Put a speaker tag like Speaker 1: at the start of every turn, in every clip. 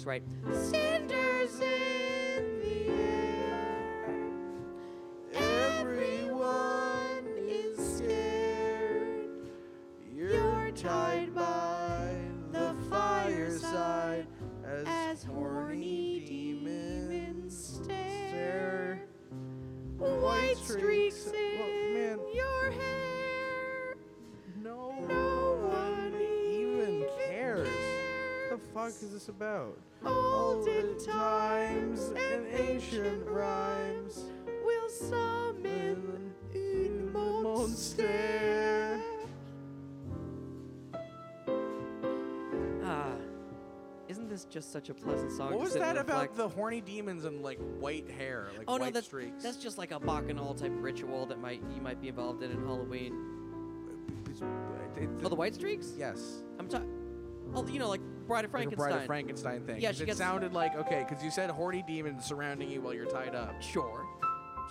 Speaker 1: Lyrics right.
Speaker 2: Cinders in the air. Everyone is scared. You're tied by the fireside as horny demons stare. White streaks in man. your hair.
Speaker 3: Fuck is this about?
Speaker 2: Olden times and ancient rhymes will summon in monster.
Speaker 1: Ah, isn't this just such a pleasant song?
Speaker 3: What
Speaker 1: to
Speaker 3: was
Speaker 1: sit and
Speaker 3: that about
Speaker 1: reflect?
Speaker 3: the horny demons and like white hair, like
Speaker 1: Oh
Speaker 3: white
Speaker 1: no, that's
Speaker 3: streaks?
Speaker 1: that's just like a bacchanal type ritual that might you might be involved in in Halloween. Oh, the white streaks?
Speaker 3: Yes.
Speaker 1: I'm talking. Oh, you know, like Bride of
Speaker 3: Like
Speaker 1: Frankenstein.
Speaker 3: Bride of Frankenstein thing.
Speaker 1: Yeah, she
Speaker 3: it
Speaker 1: gets-
Speaker 3: sounded like okay, because you said horny demons surrounding you while you're tied up.
Speaker 1: Sure.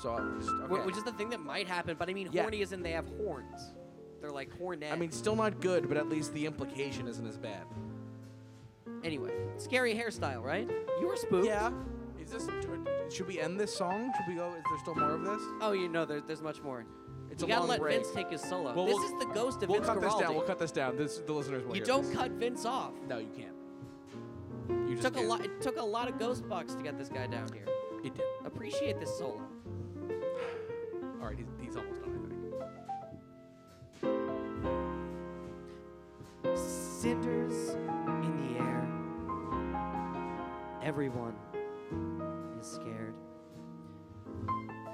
Speaker 3: So just,
Speaker 1: Wh-
Speaker 3: okay.
Speaker 1: Which is the thing that might happen, but I mean,
Speaker 3: Yeah.
Speaker 1: horny is in they have horns. They're like hornet.
Speaker 3: I mean, still not good, but at least the implication isn't as bad.
Speaker 1: anyway, scary hairstyle, right? You were spooked.
Speaker 3: Yeah. Is this? Should we end this song? Should we go? Is there still more of this?
Speaker 1: Oh, you know, there, there's much more.
Speaker 3: It's
Speaker 1: you
Speaker 3: a
Speaker 1: gotta
Speaker 3: long
Speaker 1: let
Speaker 3: break.
Speaker 1: Vince take his solo.
Speaker 3: Well,
Speaker 1: this
Speaker 3: we'll-
Speaker 1: is the ghost of
Speaker 3: We'll
Speaker 1: Vince
Speaker 3: cut this down. We'll cut this down. This the listeners will
Speaker 1: you
Speaker 3: hear
Speaker 1: don't
Speaker 3: this.
Speaker 1: cut Vince off.
Speaker 3: No, you can't. You
Speaker 1: It
Speaker 3: just
Speaker 1: took a
Speaker 3: can't.
Speaker 1: lot. It took a lot of ghost bucks to get this guy down here.
Speaker 3: It did.
Speaker 1: Appreciate this solo.
Speaker 3: All right, he's, he's almost done. I think.
Speaker 1: Cinders in the air. Everyone is scared.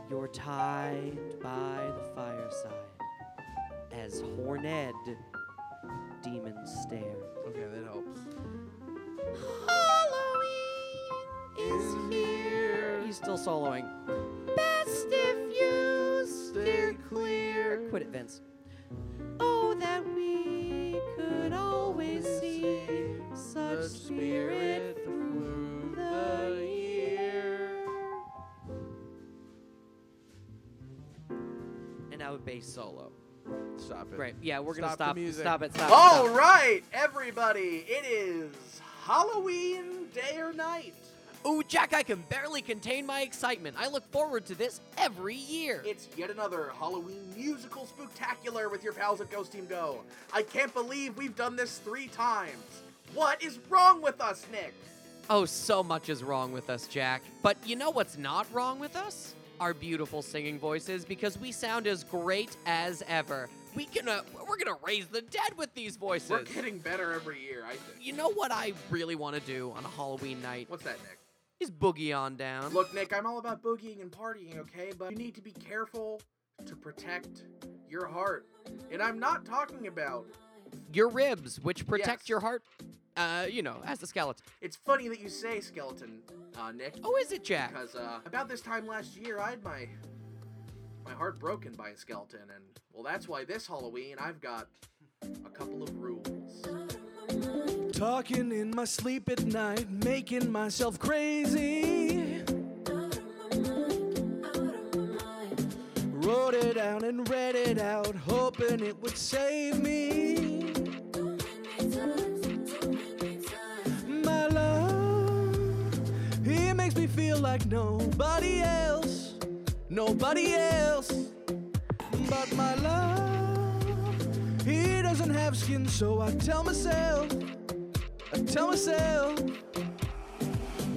Speaker 1: You're tied by the fireside as horned demons stare.
Speaker 3: Okay, that helps.
Speaker 2: Halloween is here.
Speaker 1: He's still soloing.
Speaker 2: Best if you steer clear.
Speaker 1: Quit it, Vince. Bass solo.
Speaker 3: Stop it.
Speaker 1: Great. Yeah, we're gonna
Speaker 3: Stop the
Speaker 1: stop.
Speaker 3: music.
Speaker 1: Stop it. Stop.
Speaker 3: All
Speaker 1: stop.
Speaker 3: right, everybody. It is Halloween day or night.
Speaker 1: Ooh, Jack, I can barely contain my excitement. I look forward to this every year.
Speaker 3: It's yet another Halloween musical spooktacular with your pals at Ghost Team Go. I can't believe we've done this three times. What is wrong with us, Nick?
Speaker 1: Oh, so much is wrong with us, Jack. But you know what's not wrong with us? Our beautiful singing voices, because we sound as great as ever. We gonna we're gonna raise the dead with these voices.
Speaker 3: We're getting better every year, I think.
Speaker 1: you know what I really want to do on a Halloween night
Speaker 3: What's that, Nick?
Speaker 1: is boogie on down.
Speaker 3: Look, Nick, I'm all about boogieing and partying, okay? But you need to be careful to protect your heart. And I'm not talking about.
Speaker 1: your ribs, which protect
Speaker 3: Yes.
Speaker 1: your heart. Uh, you know, as the skeleton.
Speaker 3: It's funny that you say skeleton, uh, Nick.
Speaker 1: Oh, is it, Jack?
Speaker 3: Because uh, about this time last year, I had my my heart broken by a skeleton, and well, that's why this Halloween I've got a couple of rules.
Speaker 2: Talking in my sleep at night, making myself crazy. Wrote it down and read it out, hoping it would save me. Makes me feel like nobody else, nobody else. But my love, he doesn't have skin, so I tell myself, I tell myself.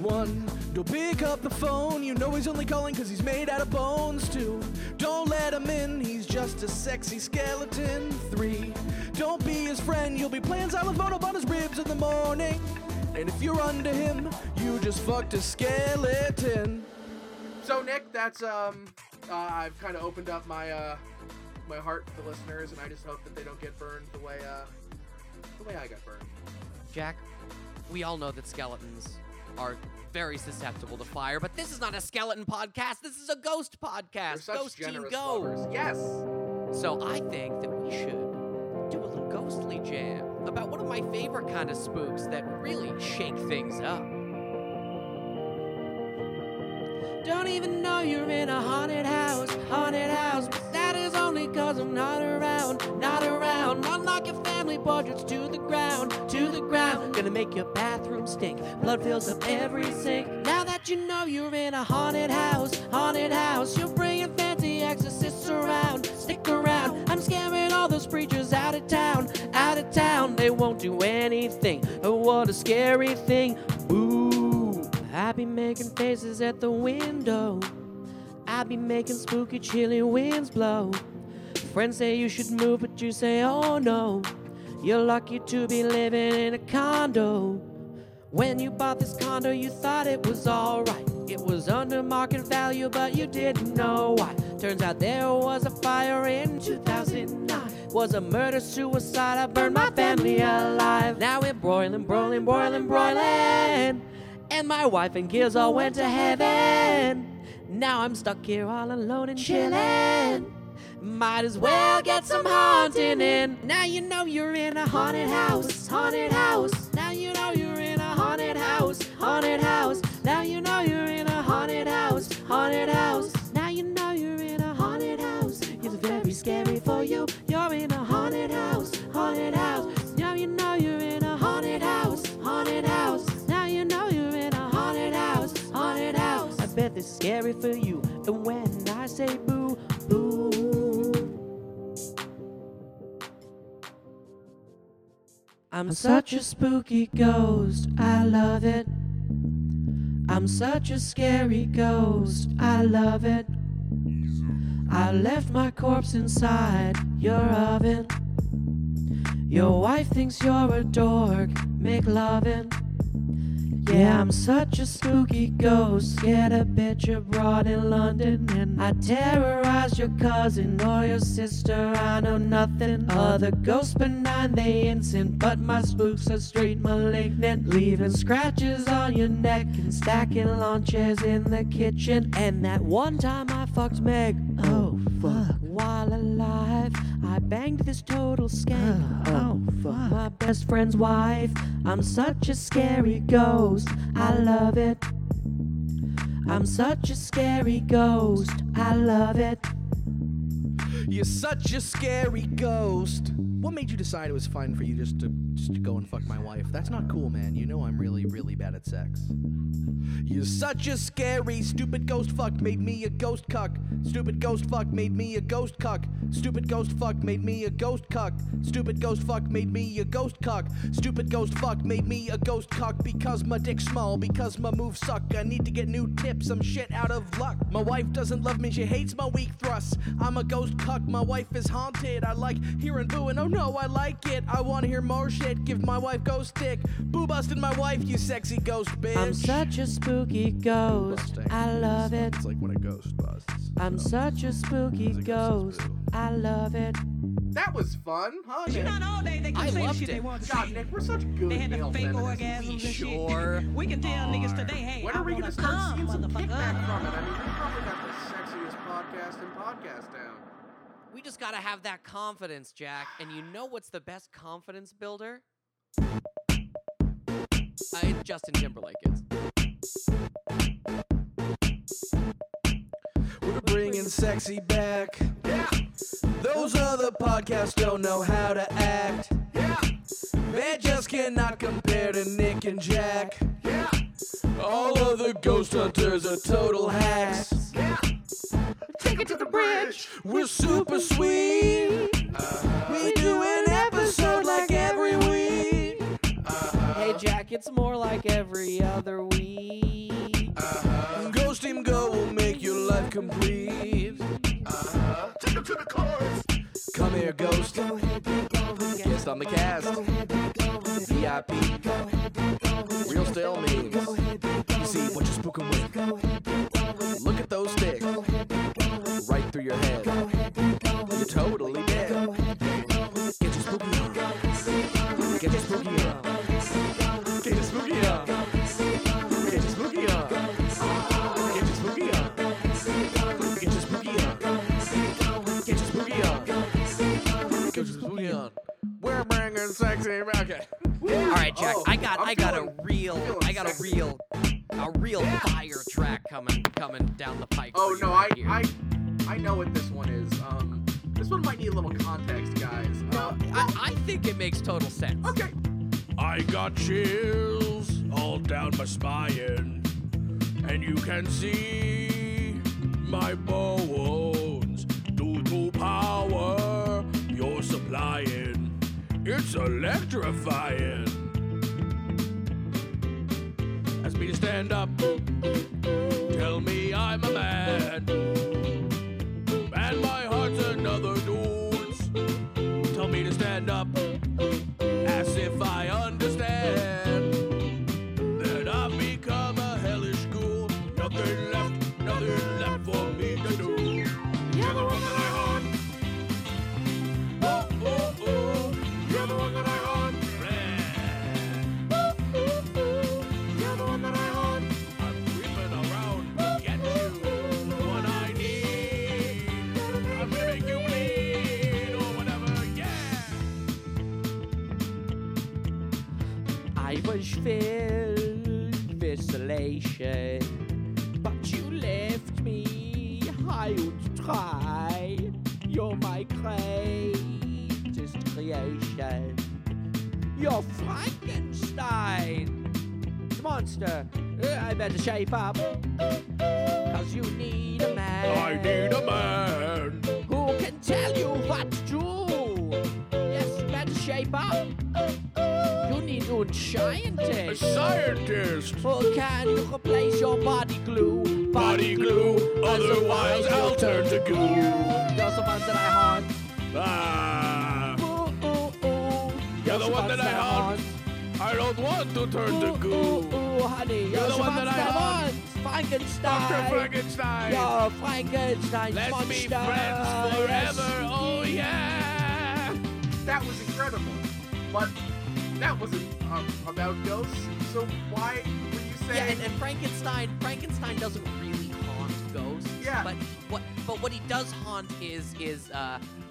Speaker 2: One, don't pick up the phone. You know he's only calling cause he's made out of bones. Two, don't let him in. He's just a sexy skeleton. Three, don't be his friend. You'll be playing xylophone up on his ribs in the morning. And if you're under him, you just fucked a skeleton.
Speaker 3: So, Nick, that's um, uh, I've kind of opened up my uh, my heart to the listeners, and I just hope that they don't get burned the way uh, the way I got burned.
Speaker 1: Jack, we all know that skeletons are very susceptible to fire, but this is not a skeleton podcast. This is a ghost podcast.
Speaker 3: such
Speaker 1: Ghost Team
Speaker 3: generous
Speaker 1: Go.
Speaker 3: lovers. Yes.
Speaker 1: So I think that we should do a little ghostly jam about one of my favorite kind of spooks that really shake things up. Don't even know you're in a haunted house, haunted house, but that is lonely cause I'm not around, not around. I'll your family portraits to the ground, to the ground. Gonna make your bathroom stink. Blood fills up every sink. Now that you know you're in a haunted house, haunted house, you're bringing fancy exorcists around. Stick around. I'm scaring all those preachers out of town, out of town. They won't do anything. Oh, what a scary thing. Boo. I be making faces at the window. I be making spooky, chilly winds blow. Friends say you should move, but you say, oh no. You're lucky to be living in a condo. When you bought this condo, you thought it was alright. It was under market value, but you didn't know why. Turns out there was a fire in 2009. Was a murder suicide. I burned my family alive. Now we're broiling, broiling, broiling, broiling. And my wife and kids all went to heaven. Now I'm stuck here all alone and chillin'. Might as well get some haunting in. Now you know you're in a haunted house, haunted house. Now house, haunted house. Now you know you're in a haunted house, haunted house. Now you know you're in a haunted house. It's very scary for you. You're in a haunted house, haunted house. Now you know you're in a haunted house, haunted house. Now you know you're in a haunted house, haunted house. I bet it's scary for you. And when I say boo, boo. I'm such a spooky ghost, I love it. I'm such a scary ghost, I love it. I left my corpse inside your oven. Your wife thinks you're a dork, make lovin'. Yeah, I'm such a spooky ghost, scared a bitch abroad in London, and I terrorize your cousin or your sister. I know nothing other ghosts benign, they innocent, but my spooks are straight malignant, leaving scratches on your neck and stacking lawn chairs in the kitchen. And that one time I fucked Meg, oh fuck, while alive, I banged this total skank. Oh, oh, oh fuck, my best friend's wife. I'm such a scary ghost. I love it. I'm such a scary ghost. I love it.
Speaker 2: You're such a scary ghost. What made you decide it was fine for you just to just to go and fuck my wife? That's not cool, man. You know I'm really, really bad at sex. You're such a scary, stupid ghost fuck made me a ghost cuck. Stupid ghost fuck made me a ghost cuck. Stupid ghost fuck made me a ghost cuck. Stupid ghost fuck made me a ghost cuck. Stupid ghost fuck made me a ghost cuck because my dick's small, because my moves suck. I need to get new tips, I'm shit out of luck. My wife doesn't love me, she hates my weak thrusts. I'm a ghost cuck, my wife is haunted. I like hearing boo and oh no, I like it. I wanna hear more shit, give my wife ghost dick. Boo busted my wife, you sexy ghost bitch.
Speaker 1: I'm such a spooky ghost.
Speaker 2: Busting.
Speaker 1: I love it.
Speaker 2: It's like when a ghost busts.
Speaker 1: I'm such a spooky
Speaker 2: a ghost
Speaker 1: ghost. I love it.
Speaker 3: That was fun, huh? Nick?
Speaker 4: not all day they
Speaker 1: I
Speaker 4: can say the
Speaker 1: loved
Speaker 4: shit
Speaker 1: it.
Speaker 4: they want to
Speaker 3: God,
Speaker 4: say.
Speaker 3: Nick, we're such good
Speaker 4: They had the fake orgasms
Speaker 1: We
Speaker 4: and
Speaker 1: sure
Speaker 4: shit. We can tell niggas today, hey,
Speaker 3: When
Speaker 4: I
Speaker 3: are we gonna start
Speaker 4: come,
Speaker 3: seeing some
Speaker 4: motherfucker.
Speaker 3: kickback from it? I mean, we probably got the sexiest podcast in podcast town.
Speaker 1: We just gotta have that confidence, Jack. And you know what's the best confidence builder? Uh, it's Justin Timberlake is.
Speaker 2: We're bringing sexy back. Yeah. Those other podcasts don't know how to act. Yeah. They just cannot compare to Nick and Jack. Yeah. All other ghost hunters are total hacks. We're super sweet. We do an episode like every week.
Speaker 1: Hey, Jack, it's more like every other week.
Speaker 2: Ghost Team Go will make your life complete. Take him to the chorus. Come here, Ghost. Guest on the cast. VIP.
Speaker 1: It makes total sense.
Speaker 3: okay.
Speaker 5: I got chills all down my spine, and you can see my bones due to power you're supplying. It's electrifying. Ask me to stand up, tell me I'm a man,
Speaker 1: monster, uh, I better shape up. Cause you need a man
Speaker 5: I need a man.
Speaker 1: who can tell you what to do. Yes, you better shape up. You need a scientist.
Speaker 5: A
Speaker 1: scientist who can you replace your body glue.
Speaker 5: Body glue, otherwise I'll turn to goo.
Speaker 1: You're the one that I haunt.
Speaker 5: Ah,
Speaker 1: Ooh, ooh, ooh.
Speaker 5: You're the one that I haunt. I don't want to turn to goo.
Speaker 1: Ooh, ooh, honey. You're,
Speaker 5: the one that I haunt.
Speaker 1: Frankenstein.
Speaker 5: Dr. Frankenstein.
Speaker 1: You're Frankenstein
Speaker 5: Let's
Speaker 1: monster.
Speaker 5: be friends forever.
Speaker 1: Yes,
Speaker 5: Oh. Yeah.
Speaker 3: That was incredible. But that wasn't uh, about ghosts. So why were you
Speaker 1: Yeah,
Speaker 3: saying?
Speaker 1: and, and Frankenstein Frankenstein doesn't really haunt ghosts.
Speaker 3: Yeah.
Speaker 1: But what but what he does haunt is is uh really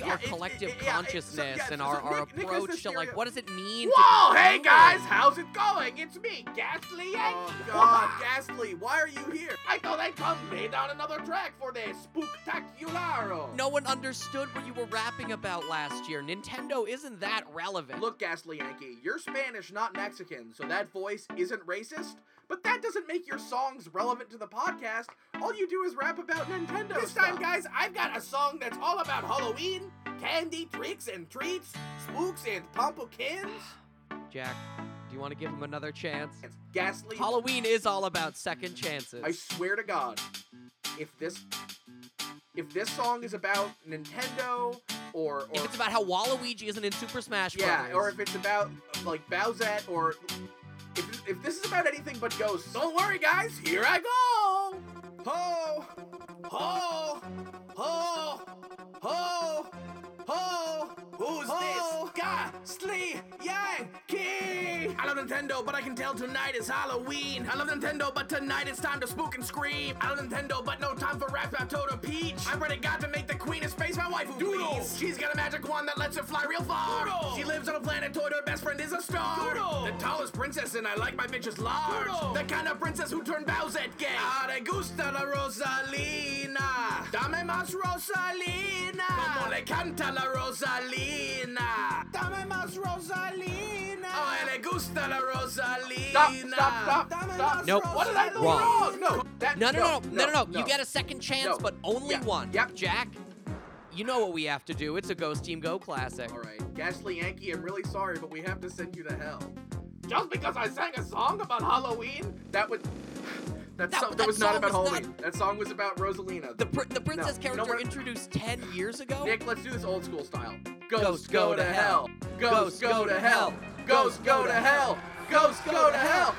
Speaker 3: Yeah,
Speaker 1: our collective
Speaker 3: it- yeah, so-
Speaker 1: consciousness
Speaker 3: yeah,
Speaker 1: and
Speaker 3: so
Speaker 1: our, our
Speaker 3: Nick-
Speaker 1: approach to like what does it mean
Speaker 3: Whoa, hey
Speaker 1: human?
Speaker 3: guys, how's it going? It's me, Ghastly Yankee. Oh God, Ghastly, why are you here? I thought I'd come lay down another track for the Spooktacularo.
Speaker 1: No one understood what you were rapping about last year. Nintendo isn't that relevant.
Speaker 3: Look, Ghastly Yankee, you're Spanish, not Mexican, so that voice isn't racist. But that doesn't make your songs relevant to the podcast. All you do is rap about Nintendo. This time, guys, I've got a song that's all about Halloween, candy, tricks and treats, spooks and pumpkins.
Speaker 1: Jack, do you want to give him another chance?
Speaker 3: It's Ghastly.
Speaker 1: Halloween is all about second chances.
Speaker 3: I swear to God, if this if this song is about Nintendo or or
Speaker 1: if it's about how Waluigi isn't in Super Smash Bros.
Speaker 3: yeah, or if it's about like Bowsette or if if this is about anything but ghosts, don't worry, guys. Here I go. Ho, ho, Nintendo, but I can tell tonight is Halloween. I love Nintendo, but tonight it's time to spook and scream. I love Nintendo, but no time for rap about Toto Peach. I'm ready God to make the Queen of Space my wife who
Speaker 5: Doodle.
Speaker 3: She's got a magic wand that lets her fly real far.
Speaker 5: Doodle.
Speaker 3: She lives on a planet toy, her best friend is a star.
Speaker 5: Doodle.
Speaker 3: The tallest princess, and I like my bitches large.
Speaker 5: Doodle.
Speaker 3: The kind of princess who turned Bowsette gay. Ah, te gusta la Rosalina. Dame más Rosalina. Como le canta la Rosalina. Dame más Rosalina. Oh, le gusta la Rosalina. Stop, stop, stop,
Speaker 1: stop.
Speaker 3: stop.
Speaker 1: Nope.
Speaker 3: What did I do
Speaker 1: Wrong.
Speaker 3: wrong? No, that,
Speaker 1: No, no, no, no, no, no. You get a second chance,
Speaker 3: No.
Speaker 1: but only
Speaker 3: Yeah.
Speaker 1: one.
Speaker 3: Yep.
Speaker 1: Jack, you know what we have to do. It's a Ghost Team Go classic.
Speaker 3: All right, Ghastly Yankee, I'm really sorry, but we have to send you to hell. Just because I sang a song about Halloween? That would. That,
Speaker 1: That-
Speaker 3: so- that,
Speaker 1: that
Speaker 3: was not about
Speaker 1: was
Speaker 3: Halloween. That song was about Rosalina.
Speaker 1: The, pr- the princess
Speaker 3: No, no,
Speaker 1: character
Speaker 3: we're-
Speaker 1: introduced 10 years ago?
Speaker 3: Nick, let's do this old school style.
Speaker 1: Ghosts go to hell.
Speaker 3: Ghosts go to hell. Ghosts go to hell. Ghosts go to hell.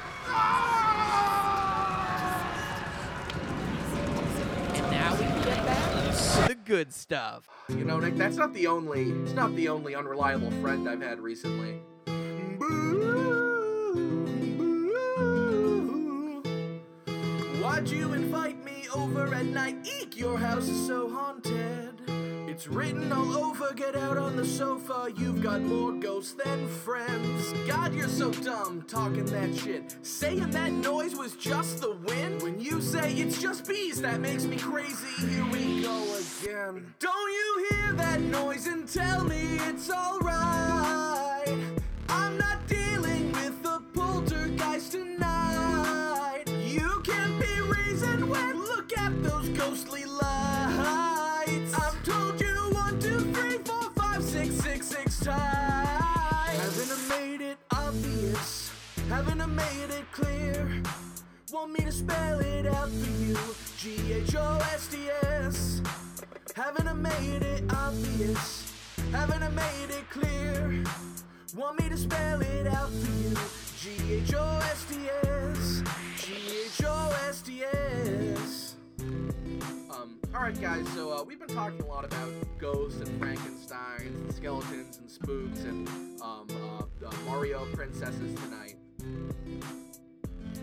Speaker 1: And now we can get back to the good stuff.
Speaker 3: You know, Nick, that's not the only. It's not the only unreliable friend I've had recently. Why'd you invite me over at night? Eek, your house is so haunted. It's written all over, get out on the sofa. You've got more ghosts than friends. God, you're so dumb talking that shit. Saying that noise was just the wind? When you say it's just bees, that makes me crazy. Here we go again.
Speaker 2: Don't you hear that noise and tell me it's alright? Made it clear? Want me to spell it out for you? G H O S T S. Haven't I made it obvious? Haven't I made it clear? Want me to spell it out for you? G H O S T S. G H O S T S.
Speaker 3: Um, alright guys, so uh, we've been talking a lot about ghosts and Frankensteins and skeletons and spooks and um, uh, uh, Mario princesses tonight.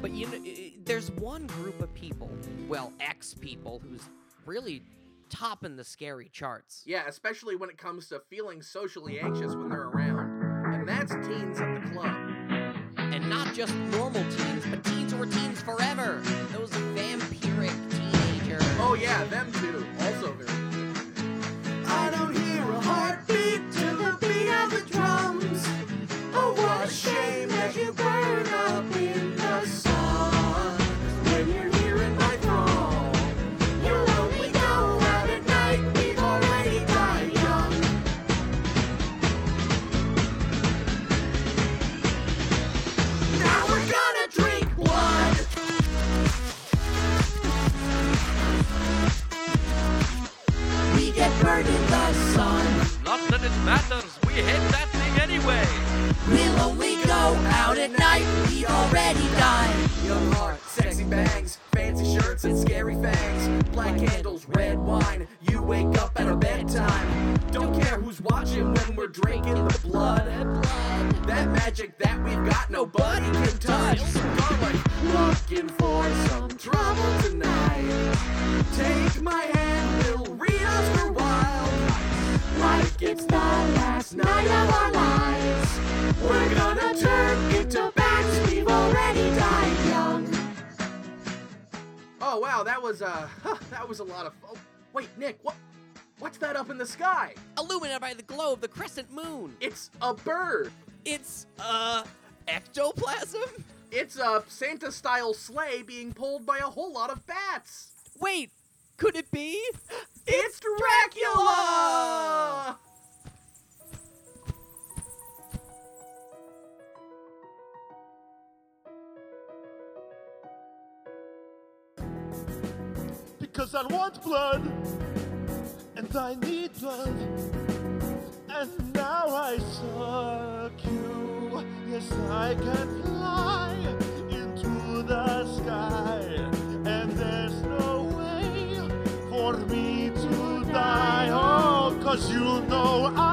Speaker 1: But you know, there's one group of people, well, ex people, who's really topping the scary charts.
Speaker 3: Yeah, especially when it comes to feeling socially anxious when they're around. And that's teens at the club.
Speaker 1: And not just normal teens, but teens who are teens forever. Those teenagers.
Speaker 3: Oh yeah, them too.
Speaker 4: Matters, we hit that thing anyway.
Speaker 2: We'll only go out at night. We've already died.
Speaker 3: Young heart, sexy bangs, fancy shirts and scary fangs. Black candles, red wine. You wake up at a bedtime. Don't care who's watching when we're drinking the blood. That magic that we've got, nobody can touch. Garlic, looking for some trouble tonight. Take my hand, we'll read Oscar Wilde.
Speaker 2: Like it's the last night of our lives. We're gonna turn into bats. We've already died young.
Speaker 3: Oh wow, that was uh, that was a lot of. Oh, wait, Nick, what? What's that up in the sky?
Speaker 1: Illuminated by the glow of the crescent moon.
Speaker 3: It's a bird.
Speaker 1: It's, uh, ectoplasm?
Speaker 3: It's a Santa style sleigh being pulled by a whole lot of bats.
Speaker 1: Wait, could it be?
Speaker 6: Want blood and I need blood. And now I suck you. Yes, I can fly into the sky. And there's no way for me to die. Oh, cause you know I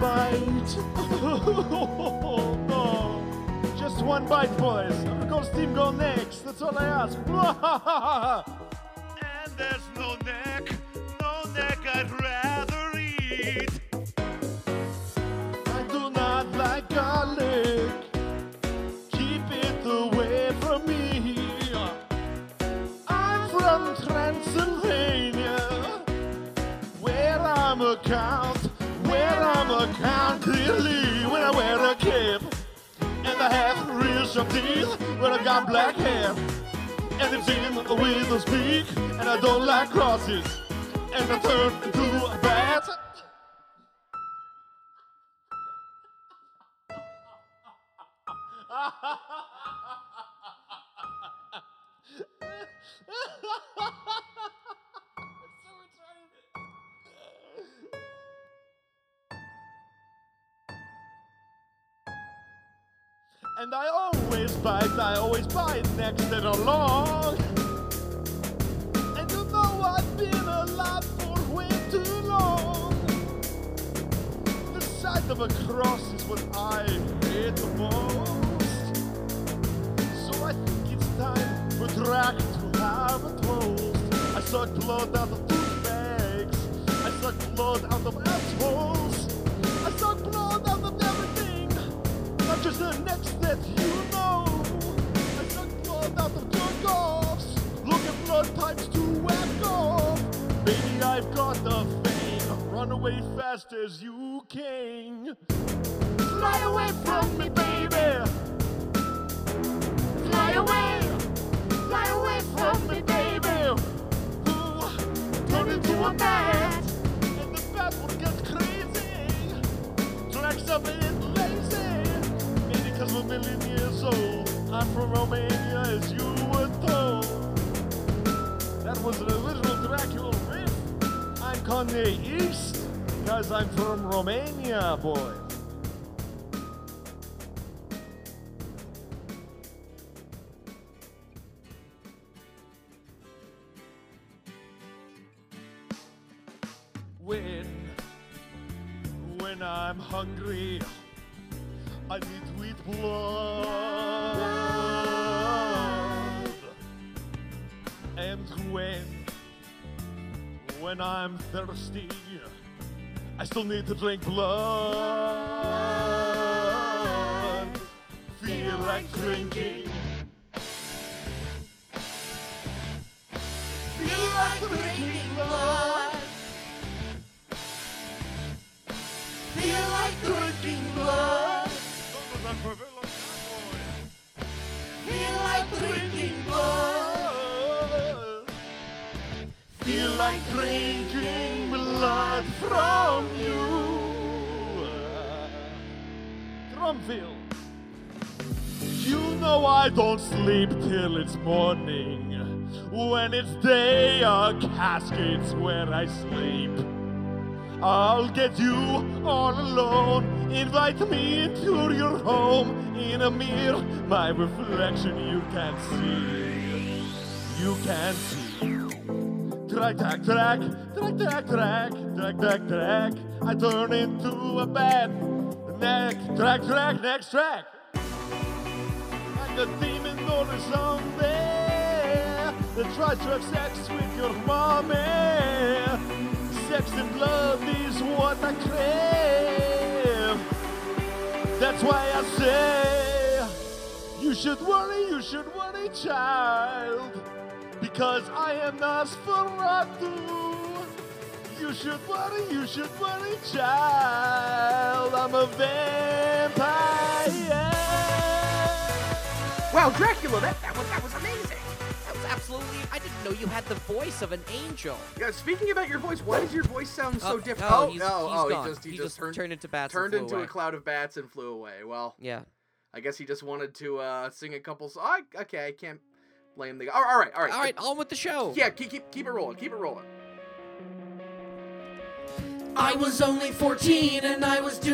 Speaker 6: bite. Just one bite, boys. I'm call Steam Go next. That's all I ask. got black hair. And it's in the widow's peak and I don't like crosses. And I turn into of a cross is what I hate the most. So I think it's time for Drac to have a toast. I suck blood out of toothbags. I suck blood out of assholes. I suck blood out of everything. Not just the next that you know. I suck blood out of jerk offs. Look at blood types to whack off. Baby, I've got the fame. Run away fast as you can. Fly away from me, baby. Fly away. Fly away from me, baby. Ooh, turn into a bat. And the bat will get crazy. Tracks a bit lazy. Maybe because we're a million years old. I'm from Romania, as you were told. That was an original Dracula riff. I'm Kanye East, because I'm from Romania, boy. Hungry, I need eat blood. And when, when I'm thirsty, I still need to drink blood. Feel like drinking. Like drinking blood from you. You know I don't sleep till it's morning. When it's day, a casket's where I sleep. I'll get you all alone. Invite me into your home. In a mirror, my reflection you can see. You can see. Track, track, track, track, track, track, track, track, track. I turn into a bad neck. Track, track, next track. Like a demon or a zombie that tries to have sex with your mommy. Sex and blood is what I crave. That's why I say you should worry, you should worry, child, because I am Nosferatu. You should worry, you should worry, child. I'm a vampire.
Speaker 3: Wow, Dracula, that, that was that was amazing.
Speaker 7: That was absolutely. I didn't know you had the voice of an angel.
Speaker 3: Yeah, speaking about your voice, why does your voice sound so
Speaker 7: Oh,
Speaker 3: different?
Speaker 7: oh,
Speaker 3: oh,
Speaker 7: he's-
Speaker 3: oh,
Speaker 7: he's
Speaker 3: oh,
Speaker 7: gone.
Speaker 3: he just he,
Speaker 7: He
Speaker 3: just,
Speaker 7: just
Speaker 3: turned
Speaker 7: turned into bats and
Speaker 3: turned
Speaker 7: flew
Speaker 3: into
Speaker 7: away.
Speaker 3: a cloud of bats and flew away. Well,
Speaker 7: Yeah.
Speaker 3: I guess he just wanted to uh, sing a couple. So- I, okay, I can't blame the guy. All right, all right,
Speaker 7: All right, on with the show.
Speaker 3: Yeah, keep keep keep it rolling. Keep it rolling.
Speaker 1: I was only 14 and I was doing just fine when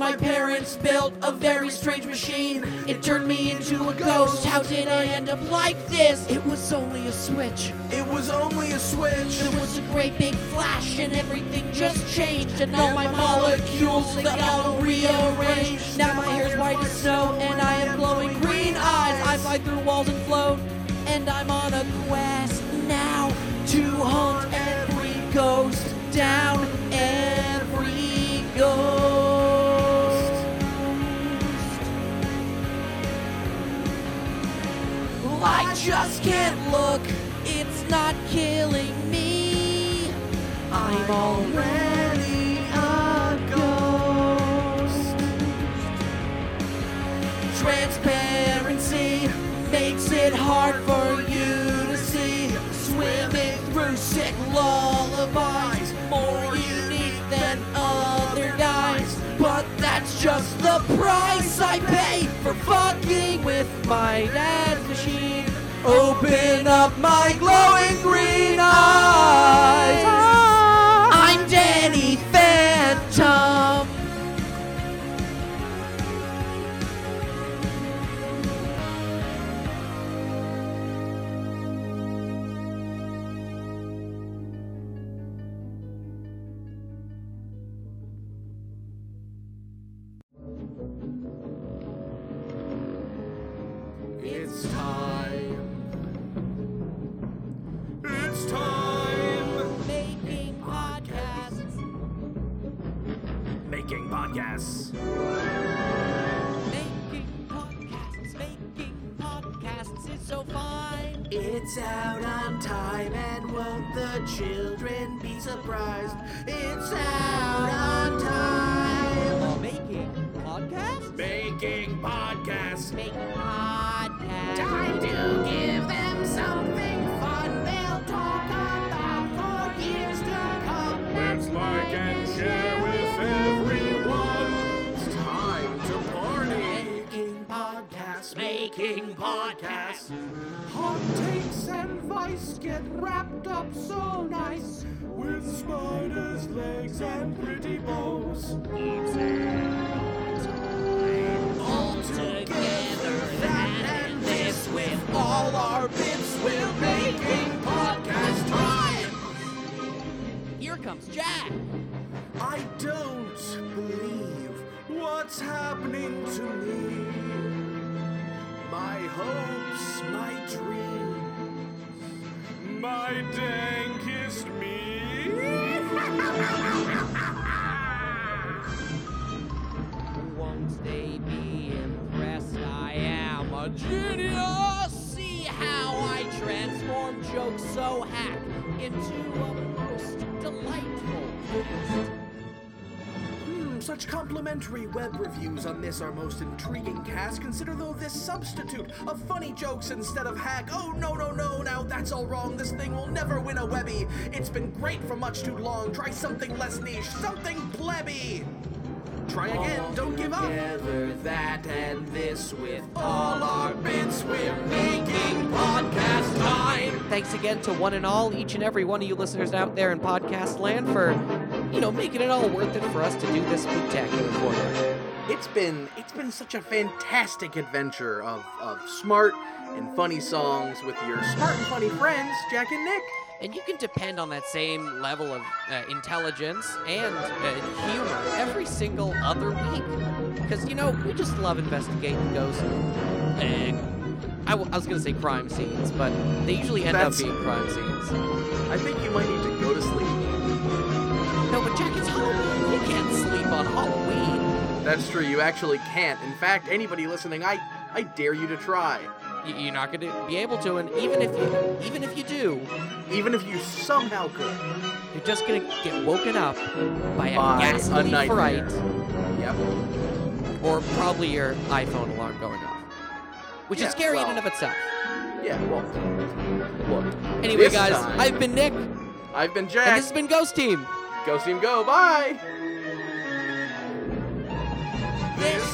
Speaker 1: my parents built a very strange machine. It turned me into a ghost. How did I end up like this? It was only a switch.
Speaker 8: It was only a switch.
Speaker 1: There was a great big flash and everything just changed and all my molecules they all rearranged. Now my hair's white as snow and I have glowing green eyes. I fly through walls and float and I'm on a quest now to hunt every ghost down every I just can't look, it's not killing me. I'm already a ghost. Transparency makes it hard for you to see. Swimming through sick lullabies, more unique than other guys. But that's just the price I pay for fucking with my dad's machine. Open up my glowing green eyes.
Speaker 3: It's out on time, and won't the children be surprised? It's out on time.
Speaker 9: Making podcast?
Speaker 5: Making podcasts.
Speaker 9: Making podcast.
Speaker 3: Time to give them something fun they'll talk about for years to come.
Speaker 5: Let's like and share with everyone. It's time to party.
Speaker 3: Making podcasts,
Speaker 5: Making podcasts.
Speaker 3: Hot takes and vice get wrapped up so nice with spiders' legs and pretty bows. All together, that and this with all our bits, we're making podcast time.
Speaker 9: Here comes Jack.
Speaker 3: I don't believe what's happening to me. My hopes, my dreams, my dankest complimentary web reviews on this our most intriguing cast. Consider though this substitute of funny jokes instead of hack. Oh no no no! Now that's all wrong. This thing will never win a Webby. It's been great for much too long. Try something less niche, something plebby. Try again, don't give up. Together that and this with all our bits, we're making podcast time.
Speaker 1: Thanks again to one and all, each and every one of you listeners out there in podcast land for, you know, making it all worth it for us to do this spectacular for you.
Speaker 5: It's been it's been such a fantastic adventure of, of smart and funny songs with your smart and funny friends, Jack and Nick.
Speaker 1: And you can depend on that same level of uh, intelligence and uh, humor every single other week. Because, you know, we just love investigating ghosts. Uh, I, w- I was going to say crime scenes, but they usually end
Speaker 5: That's-
Speaker 1: up being crime scenes.
Speaker 5: I think you might need to go to sleep.
Speaker 1: No, but Jack, it's Halloween. You can't sleep on Halloween.
Speaker 5: That's true, you actually can't. In fact, anybody listening, I I dare you to try.
Speaker 1: Y- You're not going to be able to, and even if you, even if you do,
Speaker 5: Even if you somehow could.
Speaker 1: you're just going to get woken up by a
Speaker 5: By a
Speaker 1: ghastly
Speaker 5: nightmare.
Speaker 1: fright,
Speaker 5: Yep.
Speaker 1: or probably your iPhone alarm going off, which
Speaker 5: Yeah,
Speaker 1: is scary in and of itself.
Speaker 5: Yeah, well. Look.
Speaker 1: Anyway, guys,
Speaker 5: time-
Speaker 1: I've been Nick,
Speaker 5: I've been Jack.
Speaker 1: and this has been Ghost Team.
Speaker 5: Go team go. Bye.
Speaker 3: This